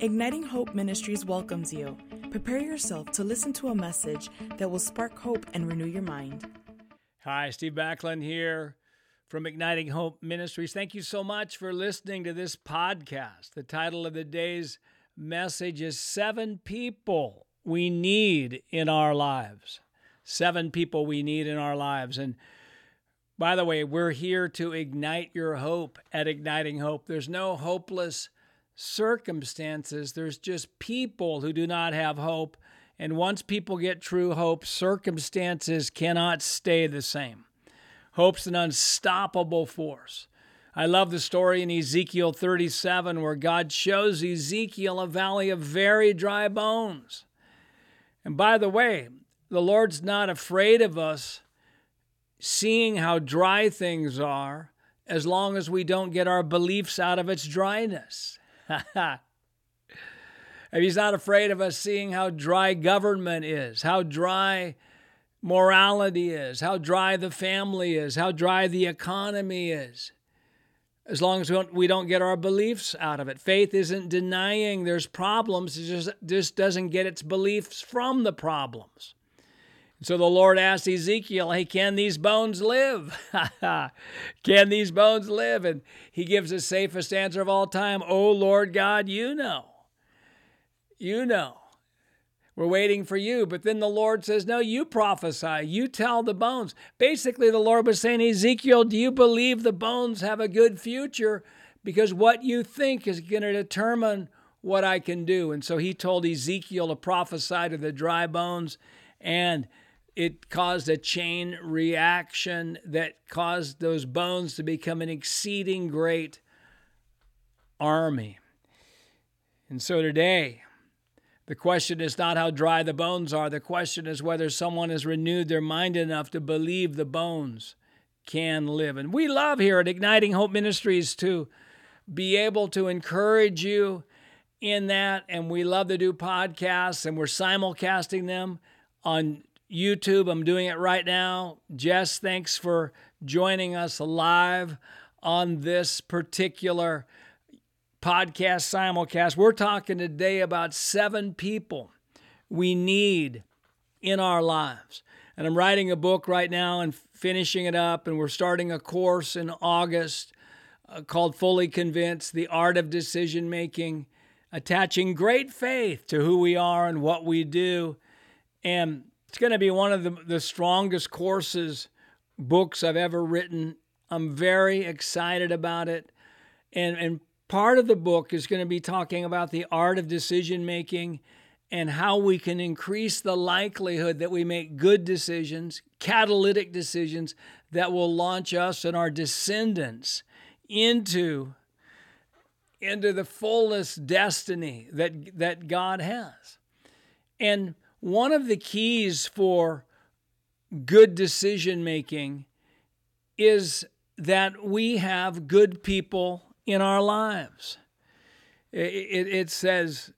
Igniting Hope Ministries welcomes you. Prepare yourself to listen to a message that will spark hope and renew your mind. Hi, Steve Backlund here from Igniting Hope Ministries. Thank you so much for listening to this podcast. The title of the day's message is Seven People We Need in Our Lives. Seven people we need in our lives. And by the way, we're here to ignite your hope at Igniting Hope. There's no hopeless circumstances, there's just people who do not have hope. And once people get true hope, circumstances cannot stay the same. Hope's an unstoppable force. I love the story in Ezekiel 37 where God shows Ezekiel a valley of very dry bones. And by the way, the Lord's not afraid of us seeing how dry things are as long as we don't get our beliefs out of its dryness. if he's not afraid of us seeing how dry government is, how dry morality is, how dry the family is, how dry the economy is, as long as we don't, we don't get our beliefs out of it. Faith isn't denying there's problems, it just, just doesn't get its beliefs from the problems. So the Lord asked Ezekiel, Hey, can these bones live? can these bones live? And he gives the safest answer of all time Oh, Lord God, you know. You know. We're waiting for you. But then the Lord says, No, you prophesy. You tell the bones. Basically, the Lord was saying, Ezekiel, do you believe the bones have a good future? Because what you think is going to determine what I can do. And so he told Ezekiel to prophesy to the dry bones. And it caused a chain reaction that caused those bones to become an exceeding great army. And so today, the question is not how dry the bones are. The question is whether someone has renewed their mind enough to believe the bones can live. And we love here at Igniting Hope Ministries to be able to encourage you in that. And we love to do podcasts, and we're simulcasting them on YouTube. I'm doing it right now. Jess, thanks for joining us live on this particular podcast simulcast. We're talking today about seven people we need in our lives. And I'm writing a book right now and finishing it up, and we're starting a course in August uh, called Fully Convinced The Art of Decision Making, attaching great faith to who we are and what we do. And it's going to be one of the, the strongest courses, books I've ever written. I'm very excited about it. And, and part of the book is going to be talking about the art of decision making and how we can increase the likelihood that we make good decisions, catalytic decisions that will launch us and our descendants into, into the fullest destiny that, that God has. And one of the keys for good decision making is that we have good people in our lives. It, it, it, says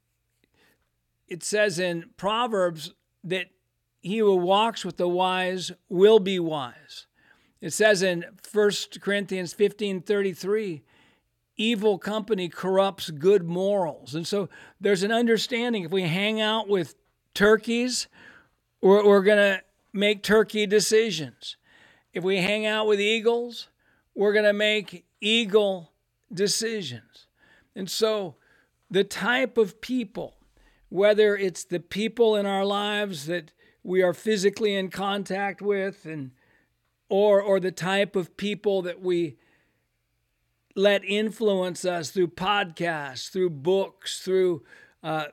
it says in Proverbs that he who walks with the wise will be wise. It says in 1 Corinthians 15 33, evil company corrupts good morals. And so there's an understanding if we hang out with turkeys, we're, we're going to make turkey decisions. If we hang out with eagles, we're going to make eagle decisions. And so, the type of people, whether it's the people in our lives that we are physically in contact with, and or or the type of people that we let influence us through podcasts, through books, through uh,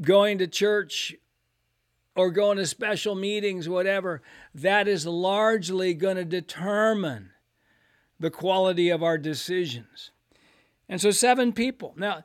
going to church or going to special meetings, whatever, that is largely going to determine the quality of our decisions. And so, seven people. Now,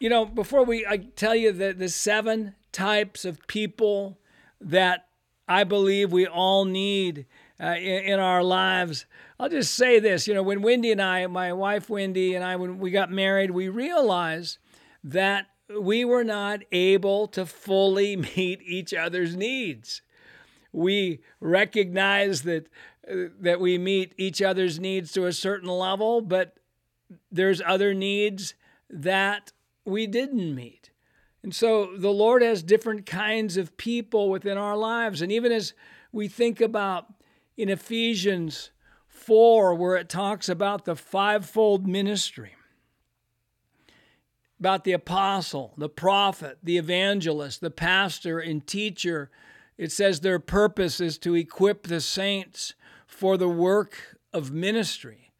you know, before we I tell you that the seven types of people that I believe we all need uh, in, in, our lives, I'll just say this. You know, when Wendy and I, my wife Wendy and I, when we got married, we realized that we were not able to fully meet each other's needs. We recognize that uh, that we meet each other's needs to a certain level, but there's other needs that we didn't meet. And so the Lord has different kinds of people within our lives. And even as we think about in Ephesians 4, where it talks about the fivefold ministry, about the apostle, the prophet, the evangelist, the pastor, and teacher, it says their purpose is to equip the saints for the work of ministry.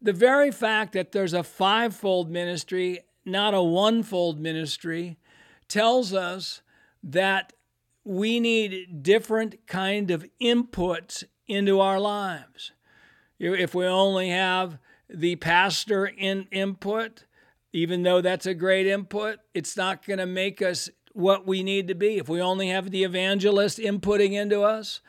The very fact that there's a fivefold ministry, not a onefold ministry, tells us that we need different kind of inputs into our lives. If we only have the pastor in input, even though that's a great input, it's not going to make us what we need to be. If we only have the evangelist inputting into us,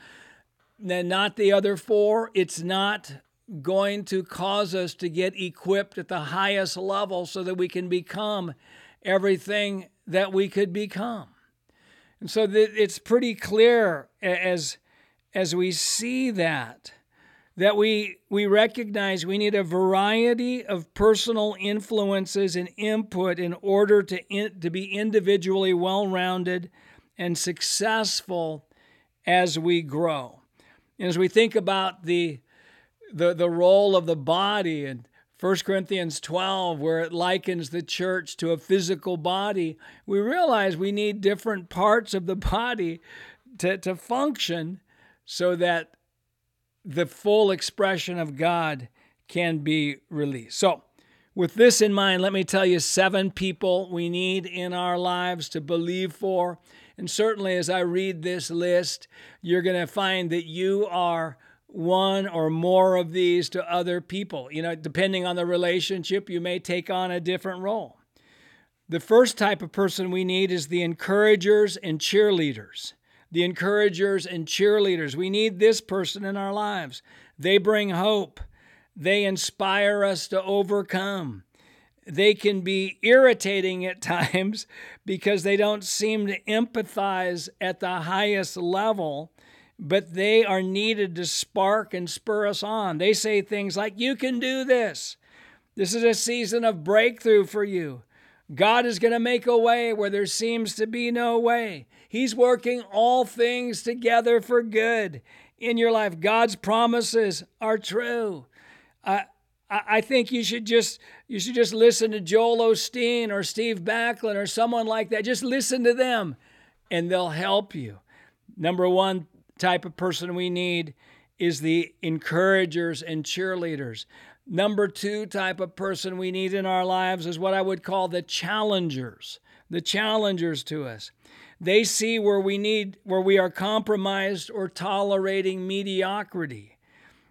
then not the other four, it's not going to cause us to get equipped at the highest level so that we can become everything that we could become. And so it's pretty clear as as we see that that we we recognize we need a variety of personal influences and input in order to in, to be individually well-rounded and successful as we grow. And as we think about the the the role of the body and 1 Corinthians 12, where it likens the church to a physical body, we realize we need different parts of the body to, to function so that the full expression of God can be released. So, with this in mind, let me tell you seven people we need in our lives to believe for. And certainly, as I read this list, you're going to find that you are one or more of these to other people. You know, depending on the relationship, you may take on a different role. The first type of person we need is the encouragers and cheerleaders the encouragers and cheerleaders. We need this person in our lives. They bring hope, they inspire us to overcome. They can be irritating at times because they don't seem to empathize at the highest level, but they are needed to spark and spur us on. They say things like, You can do this. This is a season of breakthrough for you. God is going to make a way where there seems to be no way. He's working all things together for good in your life. God's promises are true. I, I think you should just you should just listen to Joel Osteen or Steve Backlund or someone like that. Just listen to them, and they'll help you. Number one type of person we need is the encouragers and cheerleaders. Number two type of person we need in our lives is what I would call the challengers, the challengers to us. They see where we need where we are compromised or tolerating mediocrity.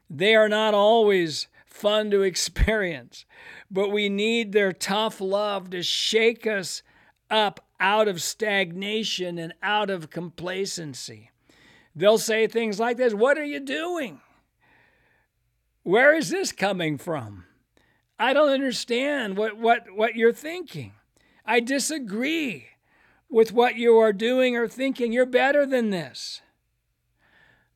They are not always fun to experience, but we need their tough love to shake us up out of stagnation and out of complacency. They'll say things like this What are you doing? Where is this coming from? I don't understand what, what, what you're thinking. I disagree with what you are doing or thinking. You're better than this.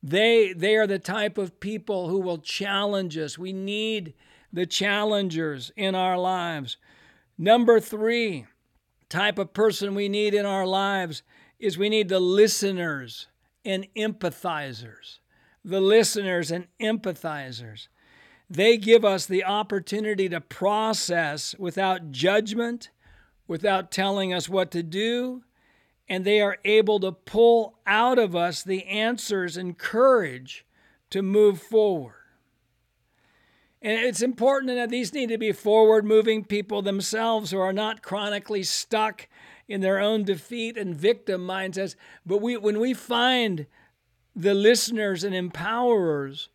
They, they are the type of people who will challenge us. We need the challengers in our lives. Number three type of person we need in our lives is we need the listeners and empathizers. The listeners and empathizers. They give us the opportunity to process without judgment, without telling us what to do, and they are able to pull out of us the answers and courage to move forward. And it's important that these need to be forward moving people themselves who are not chronically stuck in their own defeat and victim mindsets. But we, when we find the listeners and empowerers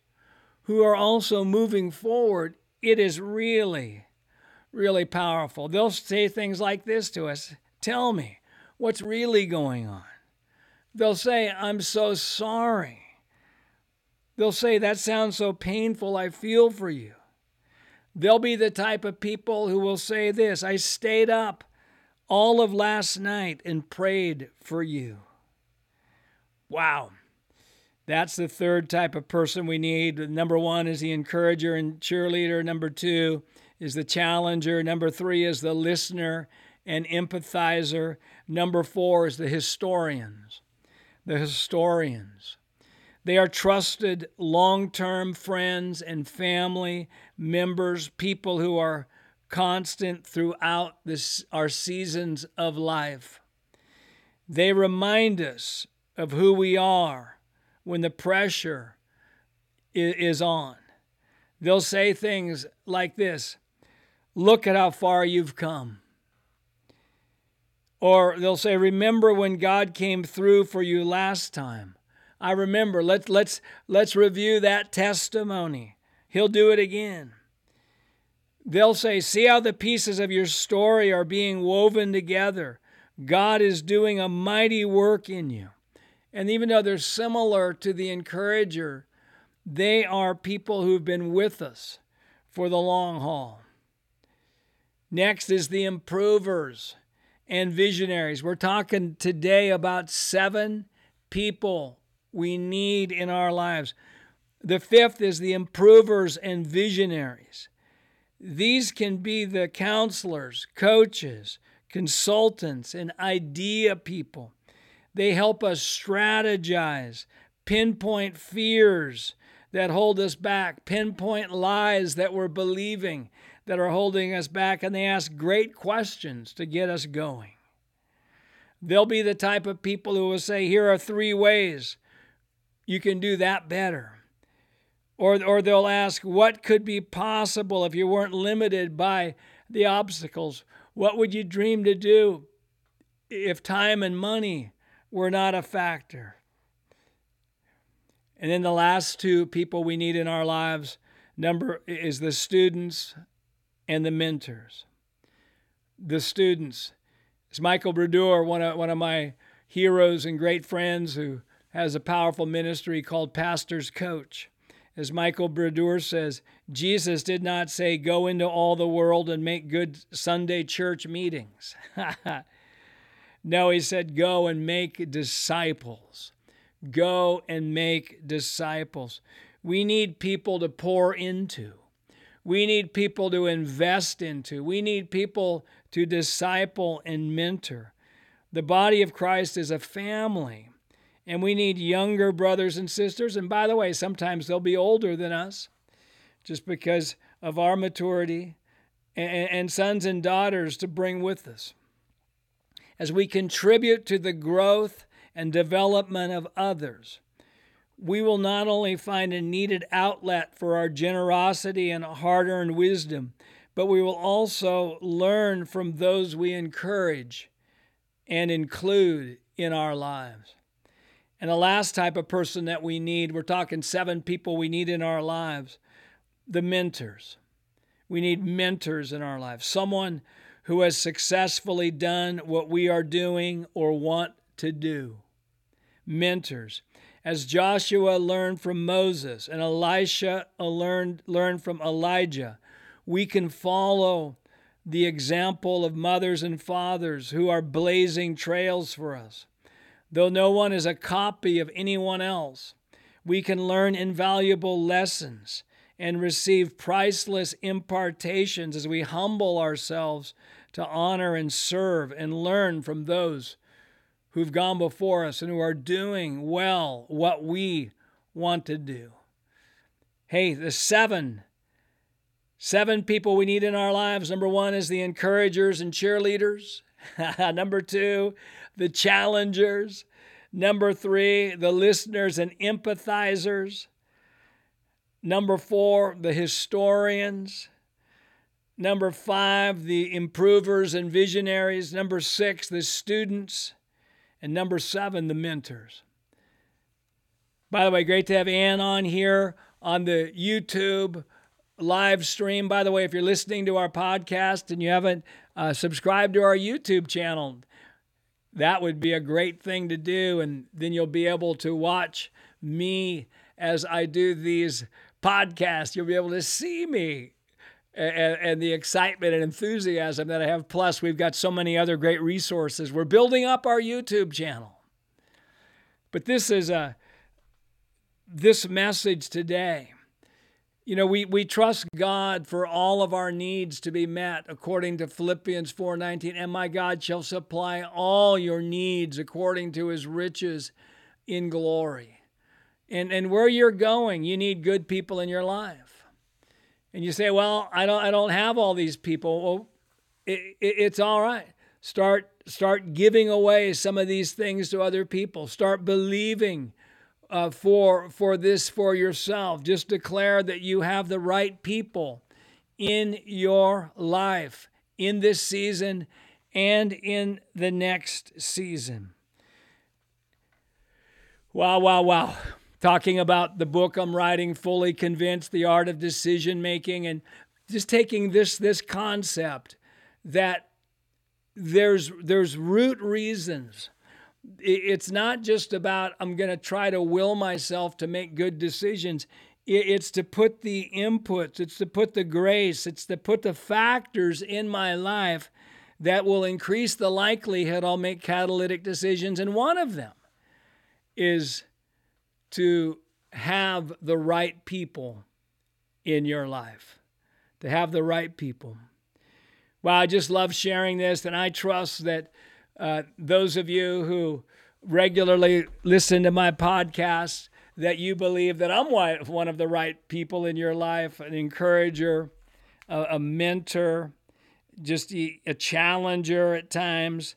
who are also moving forward, it is really, really powerful. They'll say things like this to us Tell me, what's really going on. They'll say, I'm so sorry. They'll say, That sounds so painful. I feel for you. They'll be the type of people who will say this I stayed up all of last night and prayed for you. Wow. That's the third type of person we need. Number one is the encourager and cheerleader. Number two is the challenger. Number three is the listener and empathizer. Number four is the historians. The historians. They are trusted long term friends and family members, people who are constant throughout this, our seasons of life. They remind us of who we are when the pressure is on. They'll say things like this Look at how far you've come. Or they'll say, Remember when God came through for you last time. I remember. Let's, let's, let's review that testimony. He'll do it again. They'll say, See how the pieces of your story are being woven together. God is doing a mighty work in you. And even though they're similar to the encourager, they are people who've been with us for the long haul. Next is the improvers and visionaries. We're talking today about seven people we need in our lives. The fifth is the improvers and visionaries. These can be the counselors, coaches, consultants, and idea people. They help us strategize, pinpoint fears that hold us back, pinpoint lies that we're believing that are holding us back, and they ask great questions to get us going. They'll be the type of people who will say, Here are three ways you can do that better. Or, or they'll ask, What could be possible if you weren't limited by the obstacles? What would you dream to do if time and money were not a factor? And then the last two people we need in our lives number is the students and the mentors. The students. It's Michael Brodeur, one of, one of my heroes and great friends who has a powerful ministry called Pastor's Coach. As Michael Brodeur says, Jesus did not say, Go into all the world and make good Sunday church meetings. no, he said, Go and make disciples. Go and make disciples. We need people to pour into. We need people to invest into. We need people to disciple and mentor. The body of Christ is a family. And we need younger brothers and sisters. And by the way, sometimes they'll be older than us just because of our maturity, and, and sons and daughters to bring with us. As we contribute to the growth and development of others, we will not only find a needed outlet for our generosity and hard earned wisdom, but we will also learn from those we encourage and include in our lives. And the last type of person that we need, we're talking seven people we need in our lives the mentors. We need mentors in our lives, someone who has successfully done what we are doing or want to do. Mentors. As Joshua learned from Moses and Elisha learned, learned from Elijah, we can follow the example of mothers and fathers who are blazing trails for us. Though no one is a copy of anyone else, we can learn invaluable lessons and receive priceless impartations as we humble ourselves to honor and serve and learn from those who've gone before us and who are doing well what we want to do. Hey, the seven seven people we need in our lives. Number 1 is the encouragers and cheerleaders. Number 2, the challengers. Number three, the listeners and empathizers. Number four, the historians. Number five, the improvers and visionaries. Number six, the students. And number seven, the mentors. By the way, great to have Ann on here on the YouTube live stream. By the way, if you're listening to our podcast and you haven't uh, subscribed to our YouTube channel, that would be a great thing to do. And then you'll be able to watch me as I do these podcasts. You'll be able to see me and, and, the excitement and enthusiasm that I have. Plus, we've got so many other great resources. We're building up our YouTube channel. But this is a this message today You know, we, we trust God for all of our needs to be met according to Philippians 4:19, and my God shall supply all your needs according to his riches in glory. And and where you're going, you need good people in your life. And you say, "Well, I don't I don't have all these people." Well, it, it, it's all right. Start start giving away some of these things to other people. Start believing uh, for for this for yourself. Just declare that you have the right people in your life in this season and in the next season. Wow, wow, wow. Talking about the book I'm writing, Fully Convinced, The Art of Decision Making, and just taking this, this concept that there's, there's root reasons it's not just about I'm going to try to will myself to make good decisions. It's to put the inputs, it's to put the grace, it's to put the factors in my life that will increase the likelihood I'll make catalytic decisions. And one of them is to have the right people in your life, to have the right people. Well, I just love sharing this, and I trust that uh, those of you who regularly listen to my podcast, that you believe that I'm one of the right people in your life, an encourager, a, a mentor, just a, a challenger at times,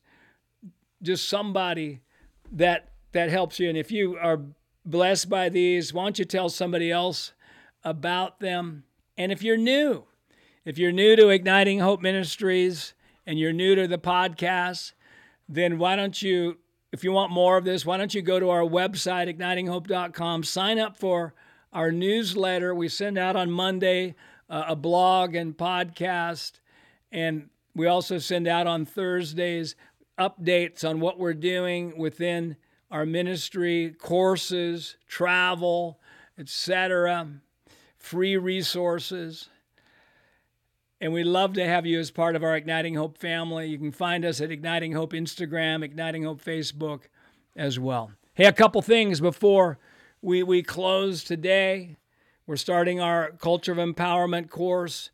just somebody that that helps you. And if you are blessed by these, why don't you tell somebody else about them? And if you're new, if you're new to Igniting Hope Ministries and you're new to the podcast, then why don't you, if you want more of this, why don't you go to our website, ignitinghope.com, sign up for our newsletter. We send out on Monday uh, a blog and podcast, and we also send out on Thursdays updates on what we're doing within our ministry, courses, travel, etc., free resources. And we'd love to have you as part of our Igniting Hope family. You can find us at Igniting Hope Instagram, Igniting Hope Facebook as well. Hey, a couple things before we, we close today. We're starting our Culture of Empowerment course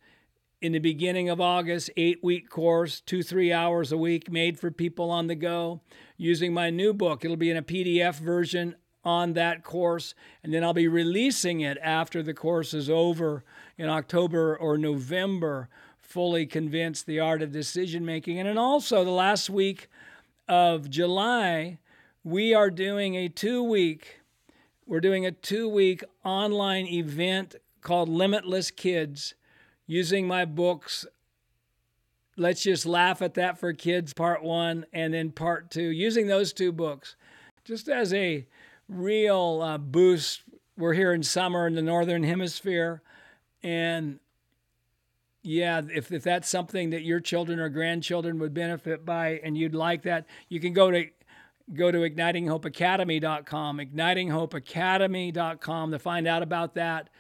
in the beginning of August, eight week course, two, three hours a week, made for people on the go, using my new book. It'll be in a PDF version on that course, and then I'll be releasing it after the course is over in October or November, fully convinced the art of decision making. And then also the last week of July, we are doing a two week we're doing a two week online event called Limitless Kids using my books. Let's just laugh at that for kids, part one, and then part two, using those two books just as a real uh, boost. We're here in summer in the Northern Hemisphere. And yeah, if, if that's something that your children or grandchildren would benefit by and you'd like that, you can go to go to ignitinghopeacademy.com, ignitinghopeacademy.com to find out about that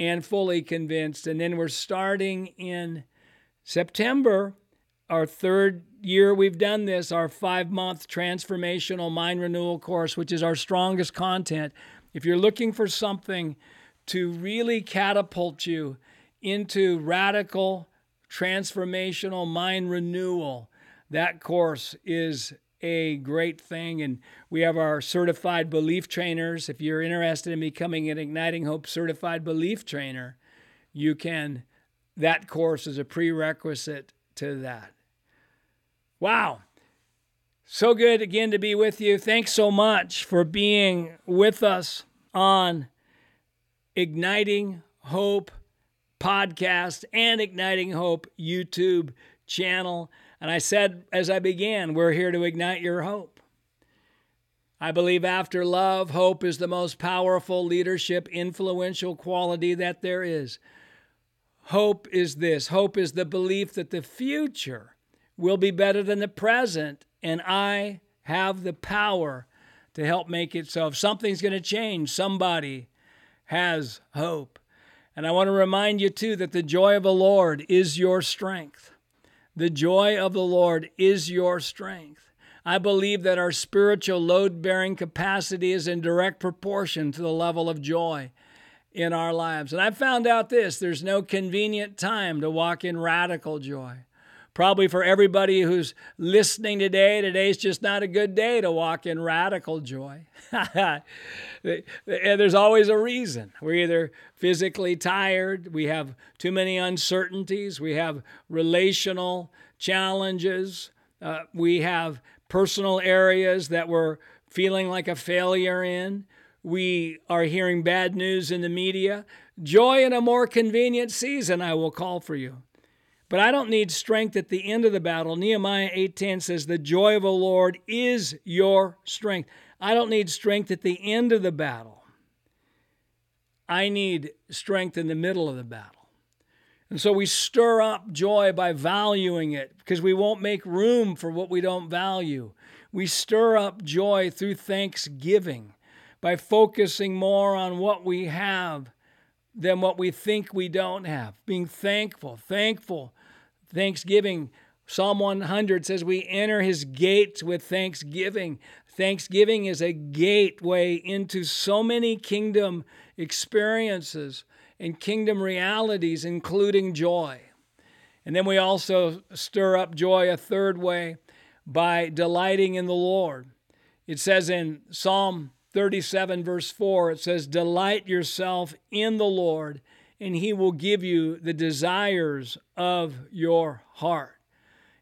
and fully convinced. And then we're starting in September, our third year we've done this, our five month transformational mind renewal course, which is our strongest content. If you're looking for something to really catapult you into radical, transformational mind renewal, that course is a great thing. And we have our certified belief trainers. If you're interested in becoming an Igniting Hope certified belief trainer, you can, that course is a prerequisite to that. Wow. So good again to be with you. Thanks so much for being with us on Igniting Hope podcast and Igniting Hope YouTube channel. And I said as I began, we're here to ignite your hope. I believe after love, hope is the most powerful leadership, influential quality that there is. Hope is this hope is the belief that the future will be better than the present, and I have the power to help make it so. If something's going to change, somebody has hope. And I want to remind you, too, that the joy of the Lord is your strength. The joy of the Lord is your strength. I believe that our spiritual load bearing capacity is in direct proportion to the level of joy. in our lives. And I found out this there's no convenient time to walk in radical joy. Probably for everybody who's listening today, today's just not a good day to walk in radical joy. There's always a reason. We're either physically tired, we have too many uncertainties, we have relational challenges, uh, we have personal areas that we're feeling like a failure in. We are hearing bad news in the media. Joy in a more convenient season, I will call for you. But I don't need strength at the end of the battle. Nehemiah 8:10 says, "The joy of the Lord is your strength." I don't need strength at the end of the battle. I need strength in the middle of the battle. And so we stir up joy by valuing it because we won't make room for what we don't value. We stir up joy through thanksgiving by focusing more on what we have than what we think we don't have. Being thankful, thankful, thanksgiving. Psalm 100 says, We enter his gates with thanksgiving. Thanksgiving is a gateway into so many kingdom experiences and kingdom realities, including joy. And then we also stir up joy a third way by delighting in the Lord. It says in Psalm 37, verse 4, it says, Delight yourself in the Lord, and he will give you the desires of your heart.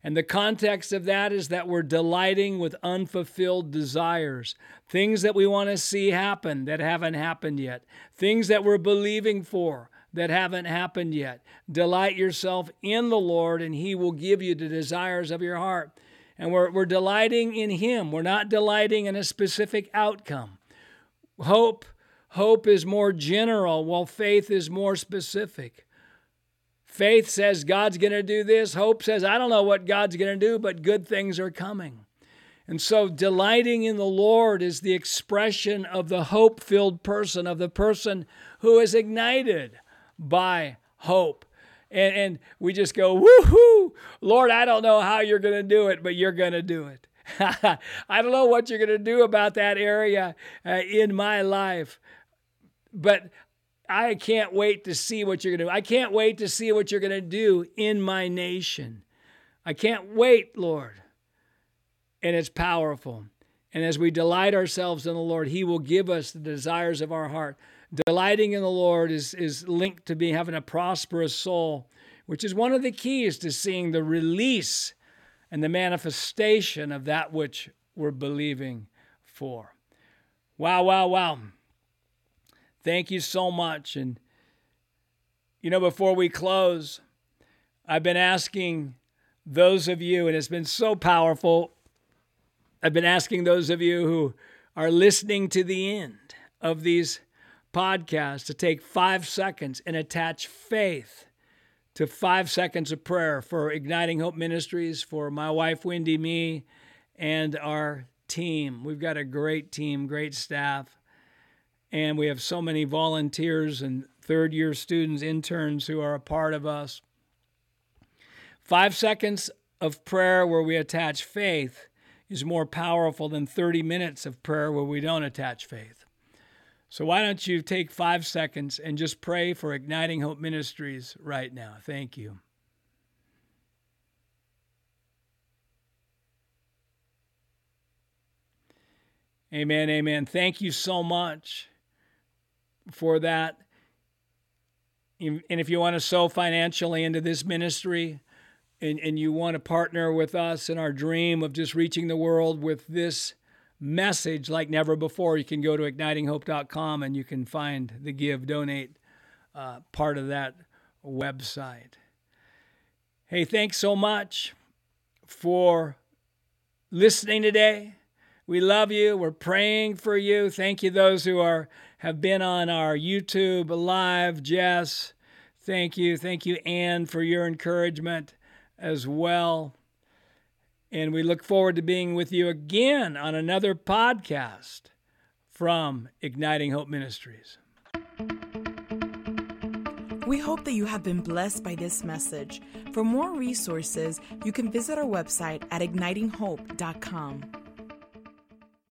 And the context of that is that we're delighting with unfulfilled desires, things that we want to see happen that haven't happened yet, things that we're believing for that haven't happened yet. Delight yourself in the Lord, and He will give you the desires of your heart. And we're, we're delighting in Him, we're not delighting in a specific outcome. Hope. Hope is more general, while faith is more specific. Faith says God's going to do this. Hope says, I don't know what God's going to do, but good things are coming. And so, delighting in the Lord is the expression of the hope filled person, of the person who is ignited by hope. And, and we just go, woohoo, Lord, I don't know how you're going to do it, but you're going to do it. I don't know what you're going to do about that area uh, in my life, but I can't wait to see what you're going to do. I can't wait to see what you're going to do in my nation. I can't wait, Lord. And it's powerful. And as we delight ourselves in the Lord, He will give us the desires of our heart. Delighting in the Lord is, is linked to being having a prosperous soul, which is one of the keys to seeing the release and the manifestation of that which we're believing for. Wow, wow, wow. Thank you so much. And, you know, before we close, I've been asking those of you, and it's been so powerful. I've been asking those of you who are listening to the end of these podcasts to take five seconds and attach faith to five seconds of prayer for Igniting Hope Ministries, for my wife, Wendy, me, and our team. We've got a great team, great staff and we have so many volunteers and third year students, interns who are a part of us. Five seconds of prayer where we attach faith is more powerful than 30 minutes of prayer where we don't attach faith. So, why don't you take five seconds and just pray for Igniting Hope Ministries right now? Thank you. Amen, amen. Thank you so much for that. And if you want to sow financially into this ministry and, and you want to partner with us in our dream of just reaching the world with this message like never before, you can go to ignitinghope.com and you can find the give, donate uh, part of that website. Hey, thanks so much for listening today. We love you. We're praying for you. Thank you, those who are have been on our YouTube live. Jess, thank you. Thank you, Anne, for your encouragement as well. And we look forward to being with you again on another podcast from Igniting Hope Ministries. We hope that you have been blessed by this message. For more resources, you can visit our website at ignitinghope.com.